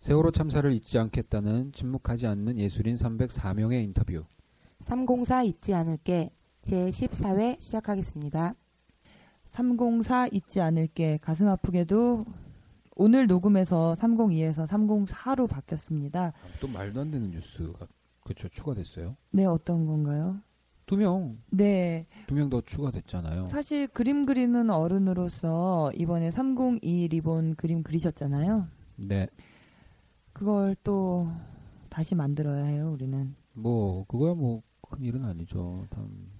세월호 참사를 잊지 않겠다는 침묵하지 않는 예술인 304명의 인터뷰. 304 잊지 않을게 제14회 시작하겠습니다. 304 잊지 않을게 가슴 아프게도 오늘 녹음해서 302에서 304로 바뀌었습니다. 또 말도 안 되는 뉴스가 그렇죠 추가됐어요. 네, 어떤 건가요? 두 명, 네, 두 명 더 추가됐잖아요. 사실 그림 그리는 어른으로서 이번에 302 리본 그림 그리셨잖아요. 네, 그걸 또 다시 만들어야 해요, 우리는. 뭐 그거야 뭐 큰 일은 아니죠. 참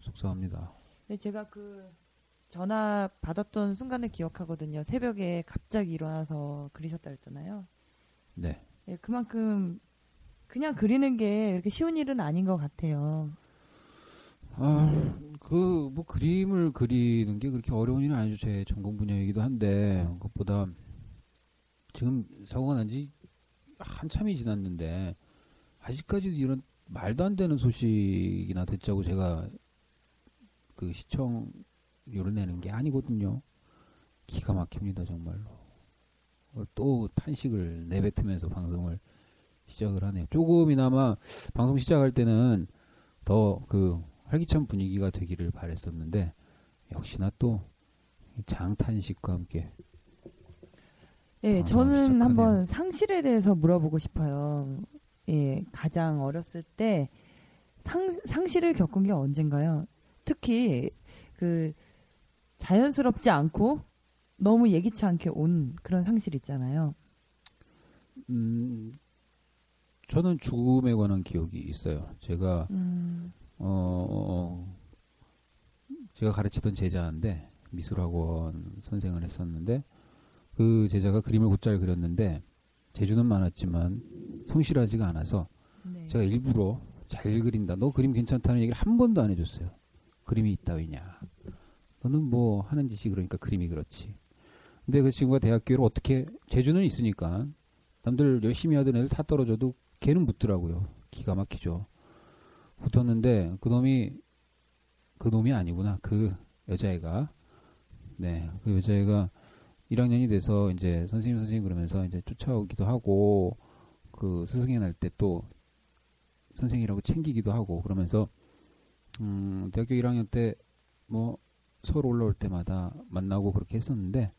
속상합니다. 네, 제가 그 전화 받았던 순간을 기억하거든요. 새벽에 갑자기 일어나서 그리셨다 했잖아요. 네, 예, 그만큼 그냥 그리는 게 이렇게 쉬운 일은 아닌 것 같아요. 아 그 뭐 그림을 그리는 게 그렇게 어려운 일은 아니죠. 제 전공 분야이기도 한데 그것보다 지금 사고가 난 지 한참이 지났는데 아직까지도 이런 말도 안 되는 소식이나 듣자고 제가 그 시청료를 내는 게 아니거든요. 기가 막힙니다 정말로. 또 탄식을 내뱉으면서 방송을 시작을 하네요. 조금이나마 방송 시작할 때는 더 그 활기찬 분위기가 되기를 바랬었는데 역시나 또 장탄식과 함께 예, 아, 저는 시작하네요. 한번 상실에 대해서 물어보고 싶어요. 예, 가장 어렸을 때 상, 상실을 겪은 게 언젠가요? 특히 그 자연스럽지 않고 너무 예기치 않게 온 그런 상실 있잖아요. 음 저는 죽음에 관한 기억이 있어요. 제가 음, 어 제가 가르치던 제자인데 미술학원 선생을 했었는데 그 제자가 그림을 곧잘 그렸는데 재주는 많았지만 성실하지가 않아서 네. 제가 일부러 잘 그린다. 너 그림 괜찮다는 얘기를 한 번도 안 해줬어요. 그림이 있다위냐. 너는 뭐 하는 짓이 그러니까 그림이 그렇지. 근데 그 친구가 대학교를 어떻게 재주는 있으니까 남들 열심히 하던 애들 다 떨어져도 걔는 붙더라고요. 기가 막히죠. 붙었는데 그 놈이 그 놈이 아니구나. 그 여자애가 네, 그 여자애가 1학년이 돼서 이제 선생님 선생님 그러면서 이제 쫓아오기도 하고 그 스승의 날 때 또 선생이라고 챙기기도 하고 그러면서 음 대학교 1학년 때 뭐 서울 올라올 때마다 만나고 그렇게 했었는데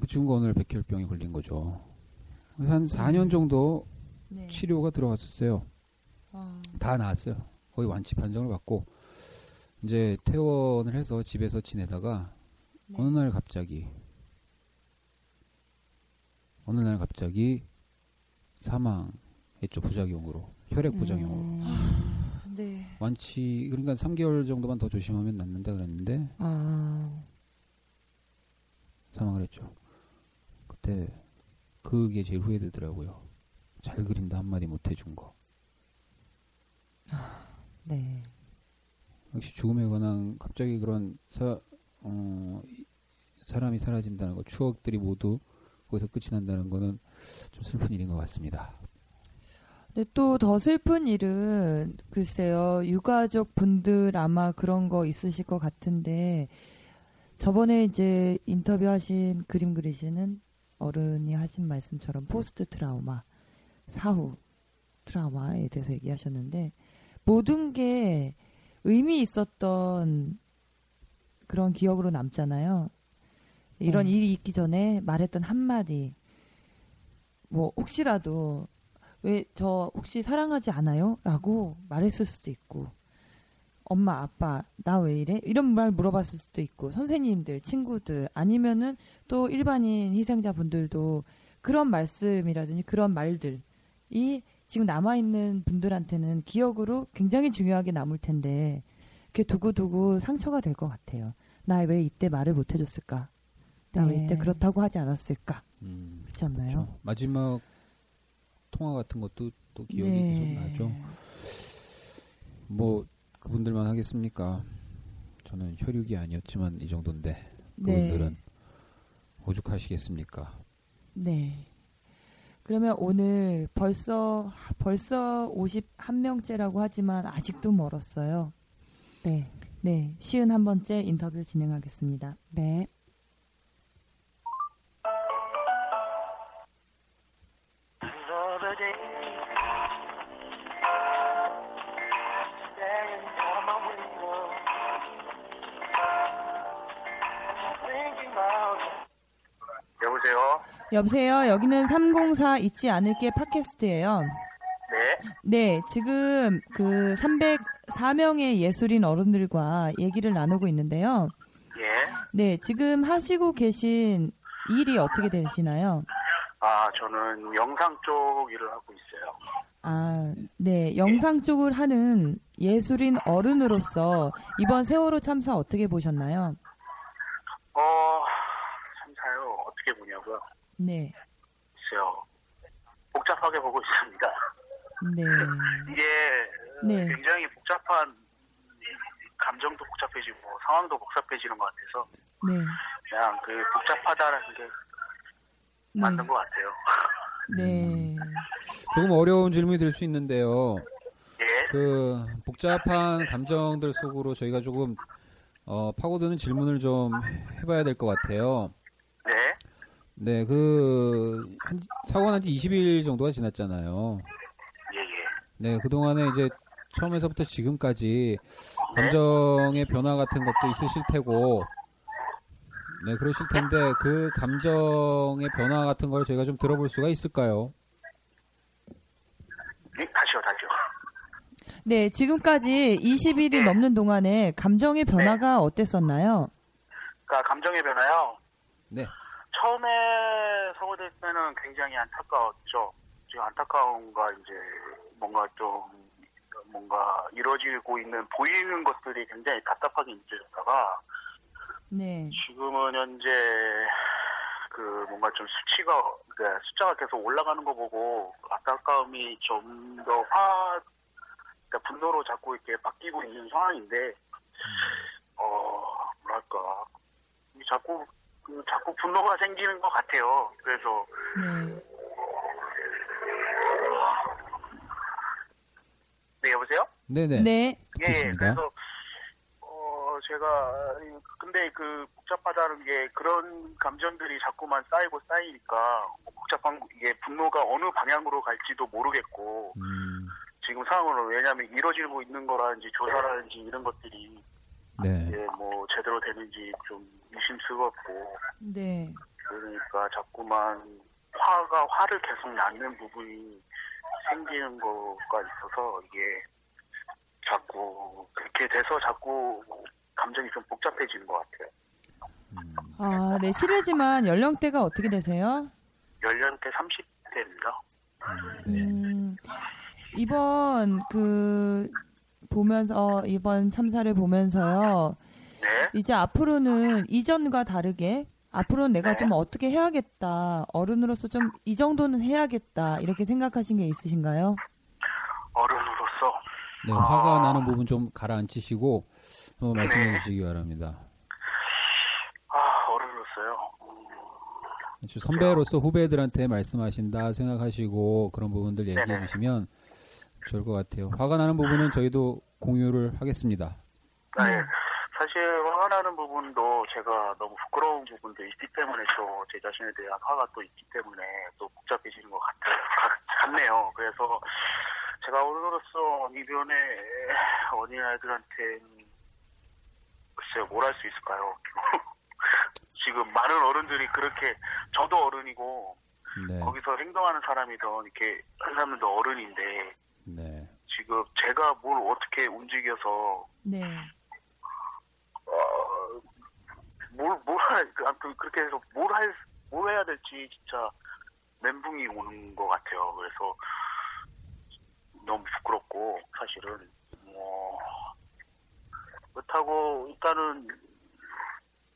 그 친구가 오늘 백혈병에 걸린 거죠. 한 4년 정도 네. 치료가 들어갔었어요. 아, 다 나았어요. 거의 완치 판정을 받고 이제 퇴원을 해서 집에서 지내다가 네. 어느 날 갑자기 어느 날 갑자기 사망했죠 부작용으로 혈액 부작용으로 음, 네. 완치 그러니까 3개월 정도만 더 조심하면 낫는다 그랬는데 아, 사망을 했죠. 그때 그게 제일 후회되더라고요. 잘 그린다 한마디 못 해준 거. 네. 역시 죽음에 관한 갑자기 그런 사, 어, 이- 사람이 사라진다는 거, 추억들이 모두 거기서 끝이 난다는 거는 좀 슬픈 일인 것 같습니다. 네, 또 더 슬픈 일은 글쎄요 유가족 분들 아마 그런 거 있으실 것 같은데 저번에 이제 인터뷰하신 그림 그리시는 어른이 하신 말씀처럼 포스트 트라우마 사후 트라우마에 대해서 얘기하셨는데 모든 게 의미 있었던 그런 기억으로 남잖아요. 이런 네. 일이 있기 전에 말했던 한마디 뭐 혹시라도 왜 저 혹시 사랑하지 않아요? 라고 말했을 수도 있고 엄마 아빠 나 왜 이래 이런 말 물어봤을 수도 있고 선생님들 친구들 아니면은 또 일반인 희생자분들도 그런 말씀이라든지 그런 말들이 지금 남아 있는 분들한테는 기억으로 굉장히 중요하게 남을 텐데 그게 두고두고 상처가 될 것 같아요. 나 왜 이때 말을 못 해줬을까? 나왜 네. 이때 그렇다고 하지 않았을까? 음, 그렇지 않나요? 그렇죠. 마지막 통화 같은 것도 또 기억이 네. 계속 나죠. 뭐 그분들만 하겠습니까? 저는 혈육이 아니었지만 이 정도인데 그분들은 오죽하시겠습니까? 네. 그러면 오늘 벌써 벌써 51명째라고 하지만 아직도 멀었어요. 네. 네, 쉬운 한 번째 인터뷰 진행하겠습니다. 네. 여보세요? 여기는 304 잊지 않을게 팟캐스트예요. 네? 네, 지금 그 304명의 예술인 어른들과 얘기를 나누고 있는데요. 예? 네, 지금 하시고 계신 일이 어떻게 되시나요? 아, 저는 영상 쪽 일을 하고 있어요. 아, 네, 영상 쪽을 하는 예술인 어른으로서 이번 세월호 참사 어떻게 보셨나요? 어, 참사요. 어떻게 보냐고요? 네, 글쎄요. 복잡하게 보고 있습니다. 네, 이게 네. 굉장히 복잡한 감정도 복잡해지고 상황도 복잡해지는 것 같아서 네, 그냥 그 복잡하다라는 게 네, 맞는 것 같아요. 네, 조금 어려운 질문이 될 수 있는데요. 예? 그 복잡한 감정들 속으로 저희가 조금 어, 파고드는 질문을 좀 해봐야 될 것 같아요. 네? 네, 그 한, 사고가 난지 20일 정도가 지났잖아요. 예, 예. 네, 그동안에 이제 처음에서부터 지금까지 감정의 변화 같은 것도 있으실 테고, 네, 그러실 텐데 그 감정의 변화 같은 걸 저희가 좀 들어볼 수가 있을까요? 예? 다시요, 다시요. 네, 지금까지 20일이 네. 넘는 동안에 감정의 변화가 어땠었나요? 그러니까 감정의 변화요. 네. 처음에 사고될 때는 굉장히 안타까웠죠. 지금 안타까움과 이제 뭔가 좀 뭔가 이루어지고 있는 보이는 것들이 굉장히 답답하게 느껴졌다가 네, 지금은 현재 그 뭔가 좀 수치가 그러니까 숫자가 계속 올라가는 거 보고 안타까움이 좀 더 화, 그러니까 분노로 자꾸 이렇게 바뀌고 있는 상황인데 어 뭐랄까. 이 자꾸 그 자꾸 분노가 생기는 것 같아요. 그래서 네, 네 여보세요? 네네. 네, 예. 그래서 어 제가 근데 그 복잡하다는 게 그런 감정들이 자꾸만 쌓이고 쌓이니까 복잡한 이게 분노가 어느 방향으로 갈지도 모르겠고 음, 지금 상황으로 왜냐하면 이루어지고 있는 거라든지 조사라든지 이런 것들이 네. 이제 뭐 제대로 되는지 좀 의심스럽고 네, 그러니까 자꾸만 화가 화를 계속 낳는 부분이 생기는 거가 있어서 이게 자꾸 그렇게 돼서 자꾸 감정이 좀 복잡해지는 것 같아요. 아, 네, 실례지만 연령대가 어떻게 되세요? 연령대 30대입니다. 네. 음, 이번 그 보면서 이번 참사를 보면서요. 네. 이제 앞으로는 이전과 다르게 앞으로는 내가 네. 좀 어떻게 해야겠다. 어른으로서 좀 이 정도는 해야겠다. 이렇게 생각하신 게 있으신가요? 어른으로서 네, 화가 나는 부분 좀 가라앉히시고 한번 말씀해 주시기 바랍니다. 아 어른으로서요. 음, 선배로서 후배들한테 말씀하신다 생각하시고 그런 부분들 얘기해 네네. 주시면 좋을 것 같아요. 화가 나는 부분은 저희도 공유를 하겠습니다. 네. 사실 화가 나는 부분도 제가 너무 부끄러운 부분도 있기 때문에 또 제 자신에 대한 화가 또 있기 때문에 또 복잡해지는 것 같아요. 같- 같네요. 그래서 제가 어른으로서 이변의 어린아이들한테 글쎄요 뭘할 수 있을까요? 지금 많은 어른들이 그렇게 저도 어른이고 네, 거기서 행동하는 사람이든 이렇게 한 사람들도 어른인데 네, 지금 지금 제가 뭘 어떻게 움직여서 네. 어, 뭘, 뭘, 할, 그, 아무튼 그렇게 해서 뭘 할, 뭘 해야 될지 진짜 멘붕이 오는 것 같아요. 그래서 너무 부끄럽고, 사실은, 뭐, 그렇다고 일단은,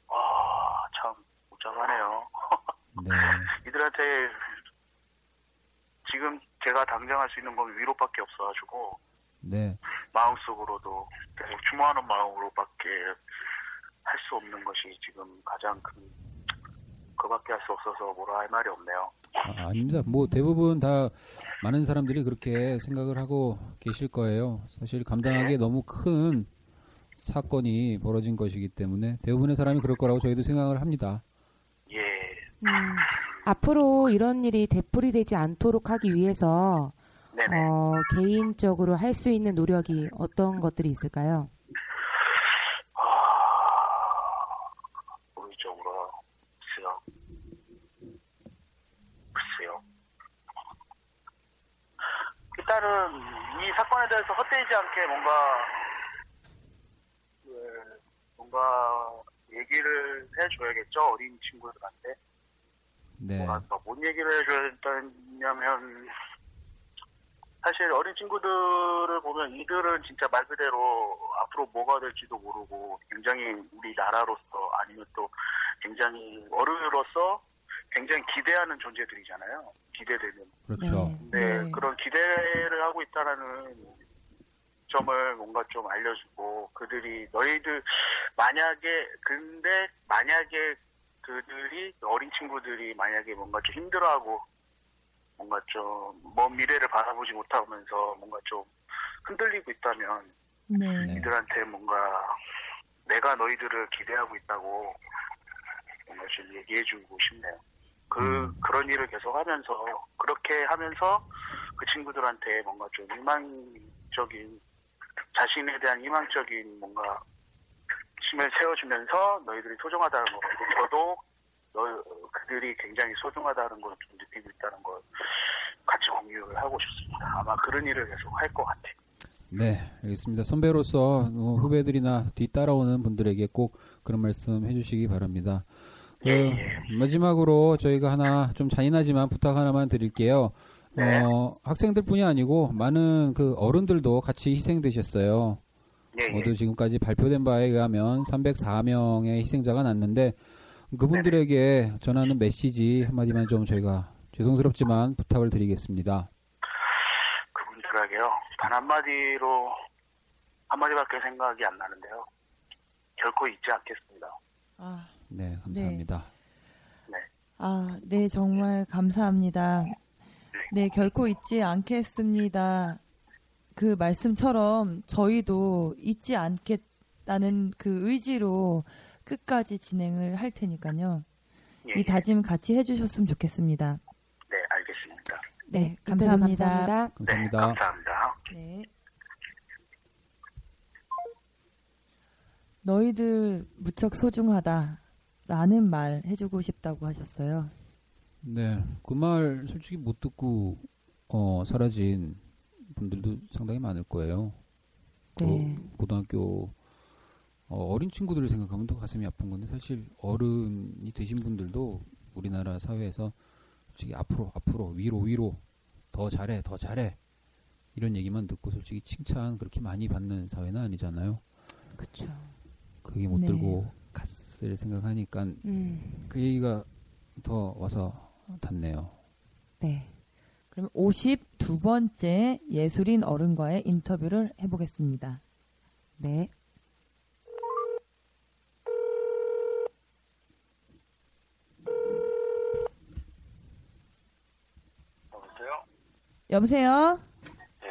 아, 참, 복잡하네요. 네. 이들한테 지금 제가 당장 할 수 있는 건 위로밖에 없어가지고, 네. 마음속으로도 계속 추모하는 마음으로밖에 할 수 없는 것이 지금 가장 큰 그밖에 할 수 없어서 뭐라 할 말이 없네요. 아, 아닙니다. 뭐 대부분 다 많은 사람들이 그렇게 생각을 하고 계실 거예요. 사실 감당하기에 너무 큰 사건이 벌어진 것이기 때문에 대부분의 사람이 그럴 거라고 저희도 생각을 합니다. 예, 음, 앞으로 이런 일이 되풀이 되지 않도록 하기 위해서. 어, 개인적으로 할 수 있는 노력이 어떤 것들이 있을까요? 아, 우리 쪽으로 글쎄요. 글쎄요. 일단은 이 사건에 대해서 헛되지 않게 뭔가 그, 뭔가 얘기를 해줘야겠죠 어린 친구들한테. 네. 뭐랄까, 뭔 얘기를 해줘야 된다냐면, 사실 어린 친구들을 보면 이들은 진짜 말 그대로 앞으로 뭐가 될지도 모르고 굉장히 우리나라로서 아니면 또 굉장히 어른으로서 굉장히 기대하는 존재들이잖아요. 기대되는. 그렇죠. 네, 네. 그런 기대를 하고 있다라는 점을 뭔가 좀 알려주고 그들이 너희들 만약에 근데 만약에 그들이 어린 친구들이 만약에 뭔가 좀 힘들어하고 뭔가 좀 먼 미래를 바라보지 못하면서 뭔가 좀 흔들리고 있다면 네. 네. 이들한테 뭔가 내가 너희들을 기대하고 있다고 뭔가 좀 얘기해주고 싶네요. 그 음. 그런 일을 계속 하면서 그렇게 하면서 그 친구들한테 뭔가 좀 희망적인 자신에 대한 희망적인 뭔가 힘을 세워주면서 너희들이 소중하다는 거 그리고 저도 너 그들이 굉장히 소중하다는 걸 좀 느끼고 있다는 걸 같이 공유를 하고 싶습니다. 아마 그런 일을 계속 할 것 같아요. 네, 알겠습니다. 선배로서 어, 후배들이나 뒤따라오는 분들에게 꼭 그런 말씀 해주시기 바랍니다. 예. 마지막으로 저희가 하나 좀 잔인하지만 부탁 하나만 드릴게요. 네. 어, 학생들뿐이 아니고 많은 그 어른들도 같이 희생되셨어요. 예, 예. 모두 지금까지 발표된 바에 의하면 304명의 희생자가 났는데 그분들에게 전하는 메시지 한마디만 좀 저희가 죄송스럽지만 부탁을 드리겠습니다. 그분들에게요. 단 한마디로 한마디밖에 생각이 안 나는데요. 결코 잊지 않겠습니다. 아, 네, 감사합니다. 아, 네, 정말 감사합니다. 네, 결코 잊지 않겠습니다. 그 말씀처럼 저희도 잊지 않겠다는 그 의지로 끝까지 진행을 할 테니까요. 예, 이 다짐 같이 해주셨으면 좋겠습니다. 네, 알겠습니다. 네, 인터뷰 감사합니다. 감사합니다. 네, 감사합니다. 감사합니다. 네. 너희들 무척 소중하다 라는 말 해주고 싶다고 하셨어요. 네, 그 말 솔직히 못 듣고 어, 사라진 분들도 상당히 많을 거예요. 네. 그 고등학교 어, 린 친구들을 생각하면 더 가슴이 아픈 건데 사실 어른이 되신 분들도 우리나라 사회에서 솔직히 앞으로 앞으로 위로 위로 더 잘해 더 잘해 이런 얘기만 듣고 솔직히 칭찬 그렇게 많이 받는 사회는 아니잖아요. 그렇죠. 그게 못 네. 들고 갔 을 생각하니까 음, 그 얘기가 더 와서 닿네요. 네. 그럼 52번째 예술인 어른과의 인터뷰를 해보겠습니다. 네. 여보세요? 여보세요? 예,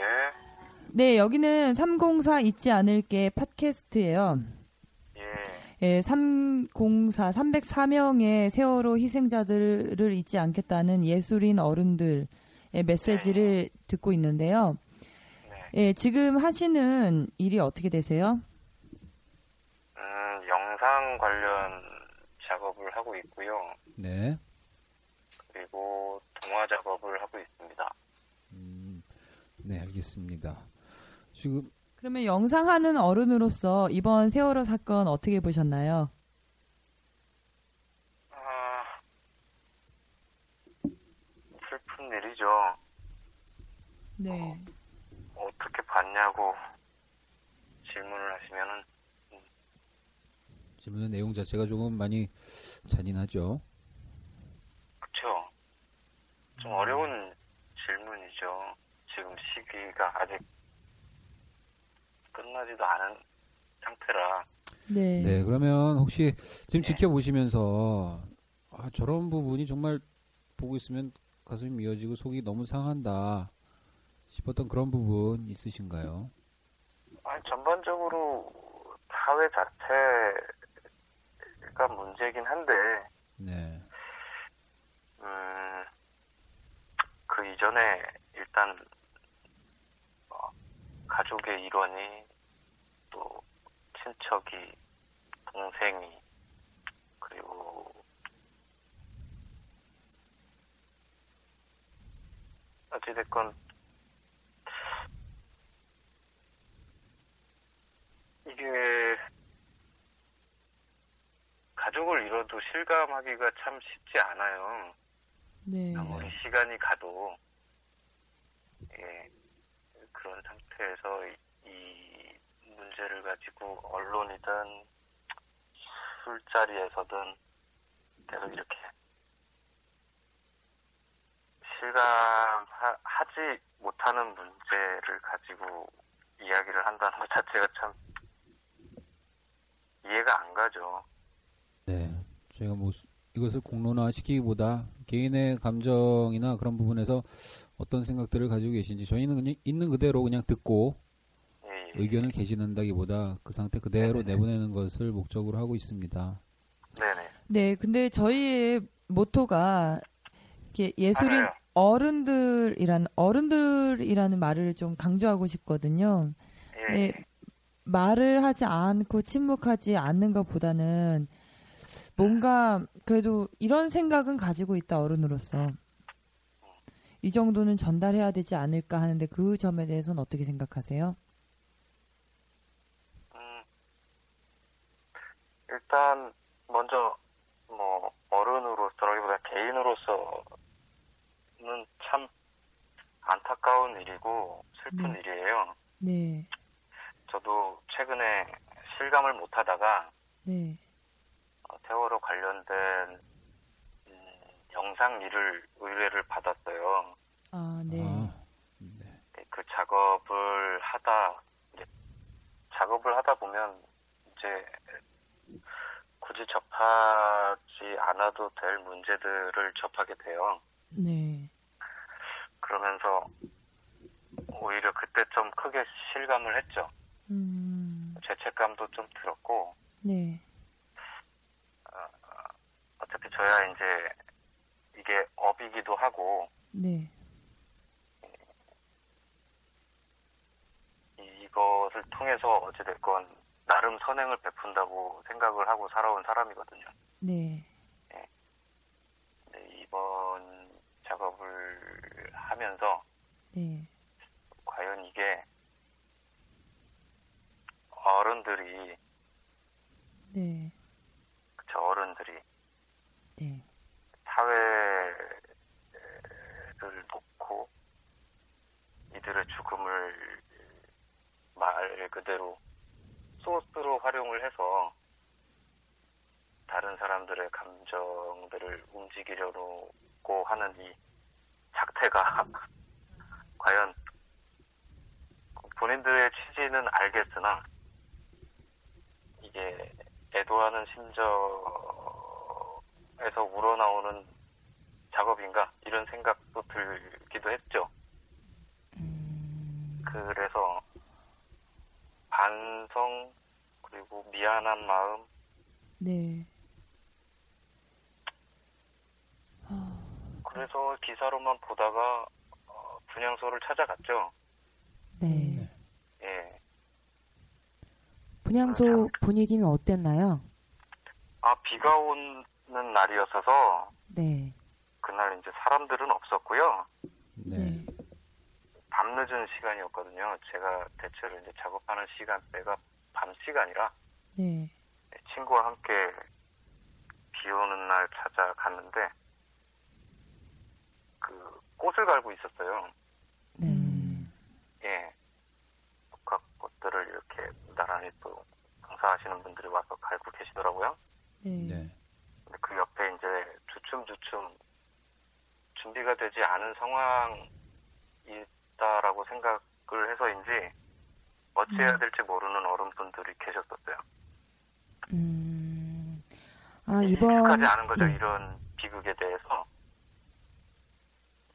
네, 여기는 304 잊지 않을게 팟캐스트예요. 예, 예, 304, 304명의 세월호 희생자들을 잊지 않겠다는 예술인 어른들의 메시지를 듣고 있는데요. 예, 지금 하시는 일이 어떻게 되세요? 음, 영상 관련 작업을 하고 있고요. 네. 그리고 동화 작업을 하고 있습니다. 음, 네, 알겠습니다. 지금 그러면 영상하는 어른으로서 이번 세월호 사건 어떻게 보셨나요? 아, 슬픈 일이죠. 네. 어떻게 봤냐고 질문을 하시면은 질문의 내용 자체가 조금 많이 잔인하죠. 그쵸. 좀 어려운 질문이죠. 지금 시기가 아직 끝나지도 않은 상태라. 네. 네, 그러면 혹시 지금 지켜보시면서 아, 저런 부분이 정말 보고 있으면 가슴이 미어지고 속이 너무 상한다 싶었던 그런 부분 있으신가요? 아니, 전반적으로 사회 자체가 문제긴 한데, 네. 음, 그 이전에 일단, 어, 가족의 일원이, 또, 친척이, 동생이, 그리고, 어찌됐건, 이게, 가족을 잃어도 실감하기가 참 쉽지 않아요. 네. 아무리 시간이 가도 예, 그런 상태에서 문제를 가지고 언론이든 술자리에서든 계속 이렇게 실감하지 못하는 문제를 가지고 이야기를 한다는 것 자체가 참 이해가 안 가죠. 네. 저희가 뭐 수- 이것을 공론화 시키기보다 개인의 감정이나 그런 부분에서 어떤 생각들을 가지고 계신지 저희는 그냥 있는 그대로 그냥 듣고. 의견을 개진한다기보다 그 상태 그대로 내보내는 것을 목적으로 하고 있습니다. 네네. 네, 근데 저희의 모토가 예술인 알아요. 어른들이란 어른들이라는 말을 좀 강조하고 싶거든요. 예, 네, 예. 말을 하지 않고 침묵하지 않는 것보다는 뭔가 그래도 이런 생각은 가지고 있다 어른으로서 이 정도는 전달해야 되지 않을까 하는데 그 점에 대해서는 어떻게 생각하세요? 음, 일단 먼저 뭐 어른으로서라기보다 개인으로서는 참 안타까운 일이고 슬픈 네. 일이에요. 네, 저도 최근에 실감을 못하다가 네, 어, 세월호 관련된 음, 영상 일을 의뢰를 받았어요. 아, 네, 아, 네. 네, 그 작업을 하다 이제 작업을 하다 보면 이제 굳이 접하지 않아도 될 문제들을 접하게 돼요. 네, 그러면서 오히려 그때 좀 크게 실감을 했죠. 음, 죄책감도 좀 들었고 네, 어차피 저야 이제 이게 업이기도 하고 네, 이것을 통해서 어찌됐건 나름 선행을 베푼다고 생각을 하고 살아온 사람이거든요. 네, 근데 이번 작업을 하면서 네, 과연 이게 어른들이 네, 저 어른들이 네, 사회를 놓고 이들의 죽음을 말 그대로 소스로 활용을 해서 다른 사람들의 감정들을 움직이려고 하는 이 작태가 과연 본인들의 취지는 알겠으나 이게 애도하는 심정에서 우러나오는 작업인가 이런 생각도 들기도 했죠. 그래서 반성 그리고 미안한 마음 네, 그래서 기사로만 보다가 어, 분향소를 찾아갔죠. 네. 예. 분향소 분위기는 어땠나요? 아 비가 오는 날이었어서 네. 그날 이제 사람들은 없었고요. 네. 밤늦은 시간이었거든요. 제가 대체로 이제 작업하는 시간대가 밤 시간이라 네. 친구와 함께 비 오는 날 찾아갔는데 그 꽃을 갈고 있었어요. 네. 예. 복합 꽃들을 이렇게 나란히 또 봉사하시는 분들이 와서 갈고 계시더라고요. 네. 네. 근데 그 옆에 이제 주춤주춤 준비가 되지 않은 상황 이다라고 생각을 해서인지 어찌해야 될지 모르는 어른분들이 계셨었어요. 음. 아, 이번 익숙하지 않은 거죠. 네. 이런 비극에 대해서.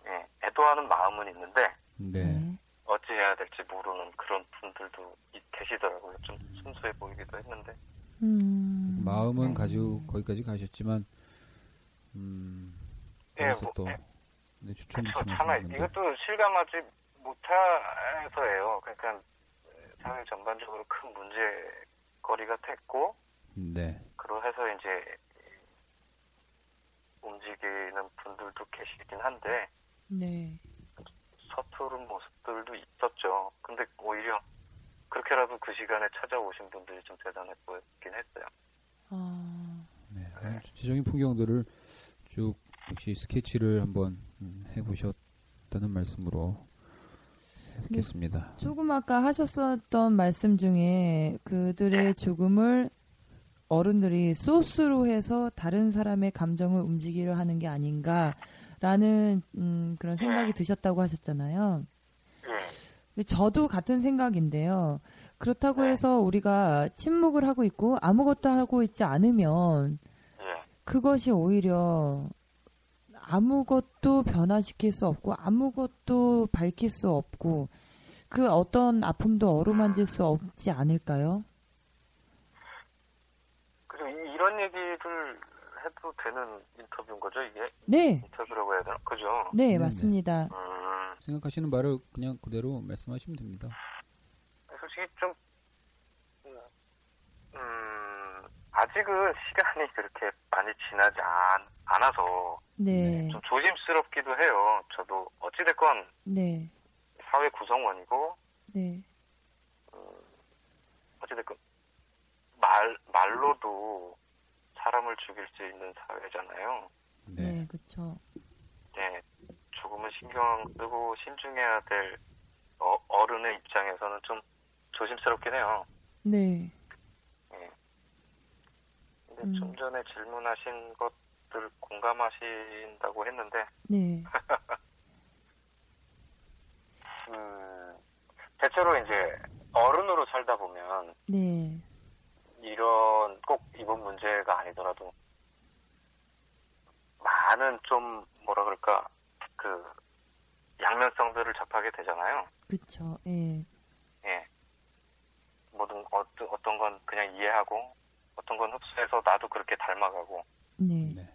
예, 애도하는 마음은 있는데 네. 네. 어찌해야 될지 모르는 그런 분들도 이- 계시더라고요. 좀 순수해 보이기도 했는데. 음. 마음은 가지고 거기까지 가셨지만 음. 예, 뭐, 또 예. 네, 그렇죠. 참아. 이것도 실감하지 못해서예요. 그러니까 사회 전반적으로 큰 문제거리가 됐고 네. 그러해서 이제 움직이는 분들도 계시긴 한데 네. 서투른 모습들도 있었죠. 근데 오히려 그렇게라도 그 시간에 찾아오신 분들이 좀 대단해 보였긴 했어요. 아. 네. 아, 전체적인 풍경들을 쭉 역시 스케치를 한번 음, 해보셨다는 말씀으로 듣겠습니다. 조금 아까 하셨었던 말씀 중에 그들의 죽음을 어른들이 소스로 해서 다른 사람의 감정을 움직이려 하는 게 아닌가라는 음, 그런 생각이 드셨다고 하셨잖아요. 예, 근데 저도 같은 생각인데요. 그렇다고 해서 우리가 침묵을 하고 있고 아무것도 하고 있지 않으면 예, 그것이 오히려 아무것도 변화시킬 수 없고 아무것도 밝힐 수 없고 그 어떤 아픔도 어루만질 수 없지 않을까요? 이- 이런 얘기를 해도 되는 인터뷰인 거죠, 이게? 네, 인터뷰라고 해야 되나? 그죠? 네, 네네. 맞습니다. 음, 생각하시는 말을 그냥 그대로 말씀하시면 됩니다. 솔직히 좀, 음, 아직은 시간이 그렇게 많이 지나지 않, 않아서 네, 좀 조심스럽기도 해요. 저도 어찌됐건 네, 사회 구성원이고, 네, 어찌됐건 말, 말로도 사람을 죽일 수 있는 사회잖아요. 네. 네, 그렇죠. 네, 조금은 신경 쓰고 신중해야 될 어, 어른의 입장에서는 좀 조심스럽긴 해요. 네, 음. 좀 전에 질문하신 것들 공감하신다고 했는데, 네, 음, 대체로 이제 어른으로 살다 보면 네, 이런 꼭 이번 문제가 아니더라도 많은 좀 뭐라 그럴까 그 양면성들을 접하게 되잖아요. 그렇죠. 예, 예. 모든 어떤 어떤 건 그냥 이해하고 어떤 건 흡수해서 나도 그렇게 닮아가고 네, 네.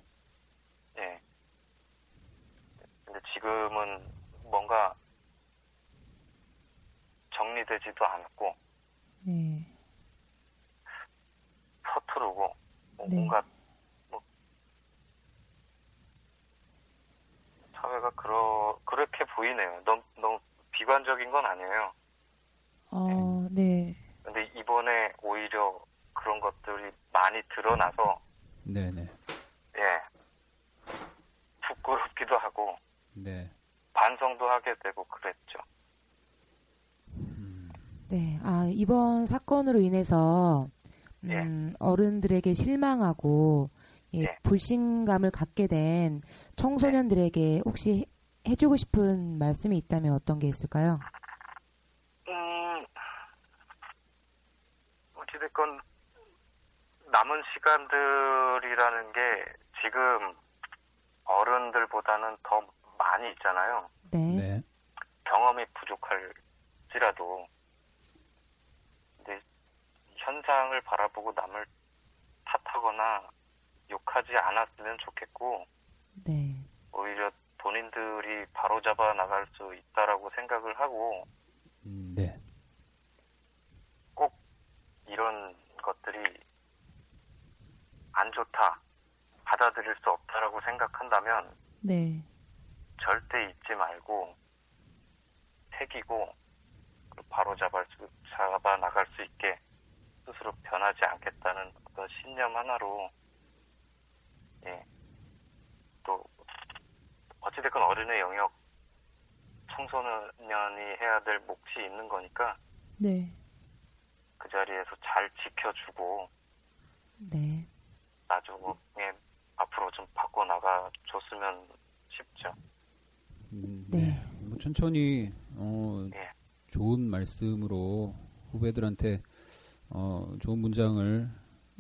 예. 근데 지금은 뭔가 정리되지도 않았고 네, 서투르고 뭐 네. 뭔가 뭐 사회가 그러 그렇게 보이네요. 너무 너무 비관적인 건 아니에요. 어, 네, 근데 이번에 오히려 그런 것들이 많이 드러나서 네, 네. 예 부끄럽기도 하고 네. 반성도 하게 되고 그랬죠. 네, 아, 이번 사건으로 인해서, 예. 음, 어른들에게 실망하고, 예, 예. 불신감을 갖게 된 청소년들에게 혹시 해- 해주고 싶은 말씀이 있다면 어떤 게 있을까요? 음 어찌됐건 남은 시간들이라는 게 지금 어른들보다는 더 많이 있잖아요. 네. 네. 경험이 부족할지라도 근데 현상을 바라보고 남을 탓하거나 욕하지 않았으면 좋겠고 네. 오히려 본인들이 바로잡아 나갈 수 있다라고 생각을 하고 음, 네. 꼭 이런 것들이 안 좋다 받아들일 수 없다라고 생각한다면 네, 절대 잊지 말고 새기고 바로 잡아 잡아 나갈 수 있게 스스로 변하지 않겠다는 어떤 신념 하나로 예. 또 어찌됐건 어른의 영역 청소년이 해야 될 몫이 있는 거니까 네. 그 자리에서 잘 지켜주고 네. 나중에 앞으로 좀 바꿔 나가 줬으면 싶죠. 음, 네. 뭐 천천히 어, 예. 좋은 말씀으로 후배들한테 어, 좋은 문장을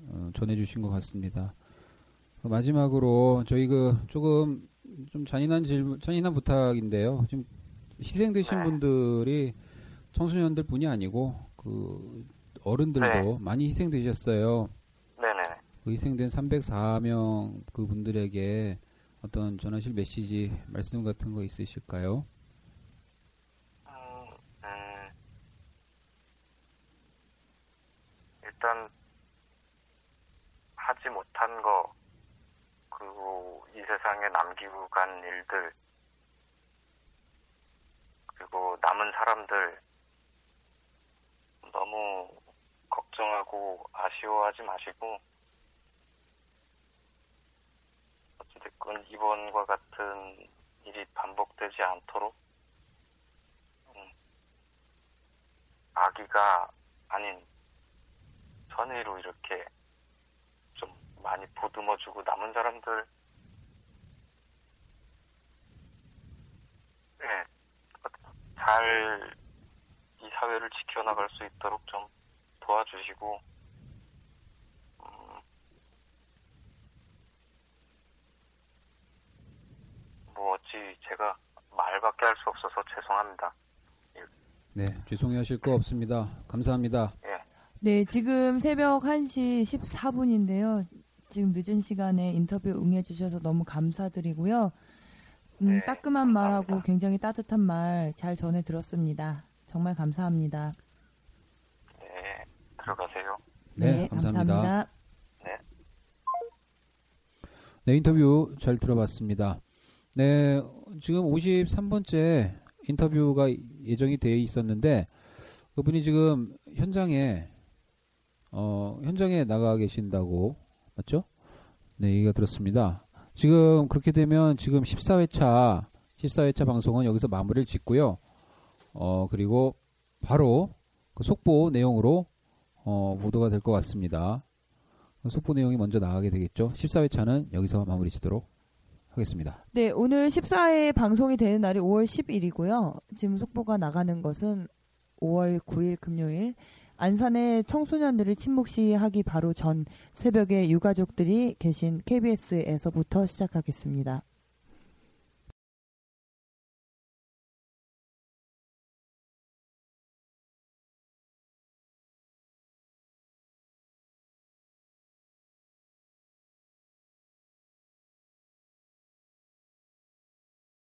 어, 전해주신 것 같습니다. 그 마지막으로 저희 그 조금 좀 잔인한 질문, 잔인한 부탁인데요. 지금 희생되신 네. 분들이 청소년들 뿐이 아니고 그 어른들도 많이 희생되셨어요. 희생된 304명 그 분들에게 어떤 전하실 메시지 말씀 같은 거 있으실까요? 음, 음, 일단 하지 못한 거 그리고 이 세상에 남기고 간 일들 그리고 남은 사람들 너무 걱정하고 아쉬워하지 마시고 어찌됐건 이번과 같은 일이 반복되지 않도록 음, 아기가 아닌 선의로 이렇게 좀 많이 보듬어주고 남은 사람들 네, 잘 이 사회를 지켜나갈 수 있도록 좀 도와주시고 음, 뭐 어찌 제가 말밖에 할 수 없어서 죄송합니다. 네, 죄송해 하실 거 없습니다. 감사합니다. 네, 지금 새벽 1시 14분인데요. 지금 늦은 시간에 인터뷰 응해주셔서 너무 감사드리고요. 음, 네, 따끔한 말하고 감사합니다. 굉장히 따뜻한 말 잘 전해 들었습니다. 정말 감사합니다. 네, 들어가세요. 네, 감사합니다. 감사합니다. 네. 네, 인터뷰 잘 들어봤습니다. 네, 지금 53번째 인터뷰가 예정이 되어 있었는데 그분이 지금 현장에 어, 현장에 나가 계신다고 맞죠? 네, 얘기가 들었습니다. 지금 그렇게 되면 지금 14회차 14회차 방송은 여기서 마무리를 짓고요. 어, 그리고 바로 그 속보 내용으로 어, 보도가 될 것 같습니다. 그 속보 내용이 먼저 나가게 되겠죠. 14회차는 여기서 마무리 짓도록 하겠습니다. 네, 오늘 14회 방송이 되는 날이 5월 10일이고요. 지금 속보가 나가는 것은 5월 9일 금요일 안산의 청소년들을 침묵 시하기 바로 전 새벽에 유가족들이 계신 KBS에서부터 시작하겠습니다.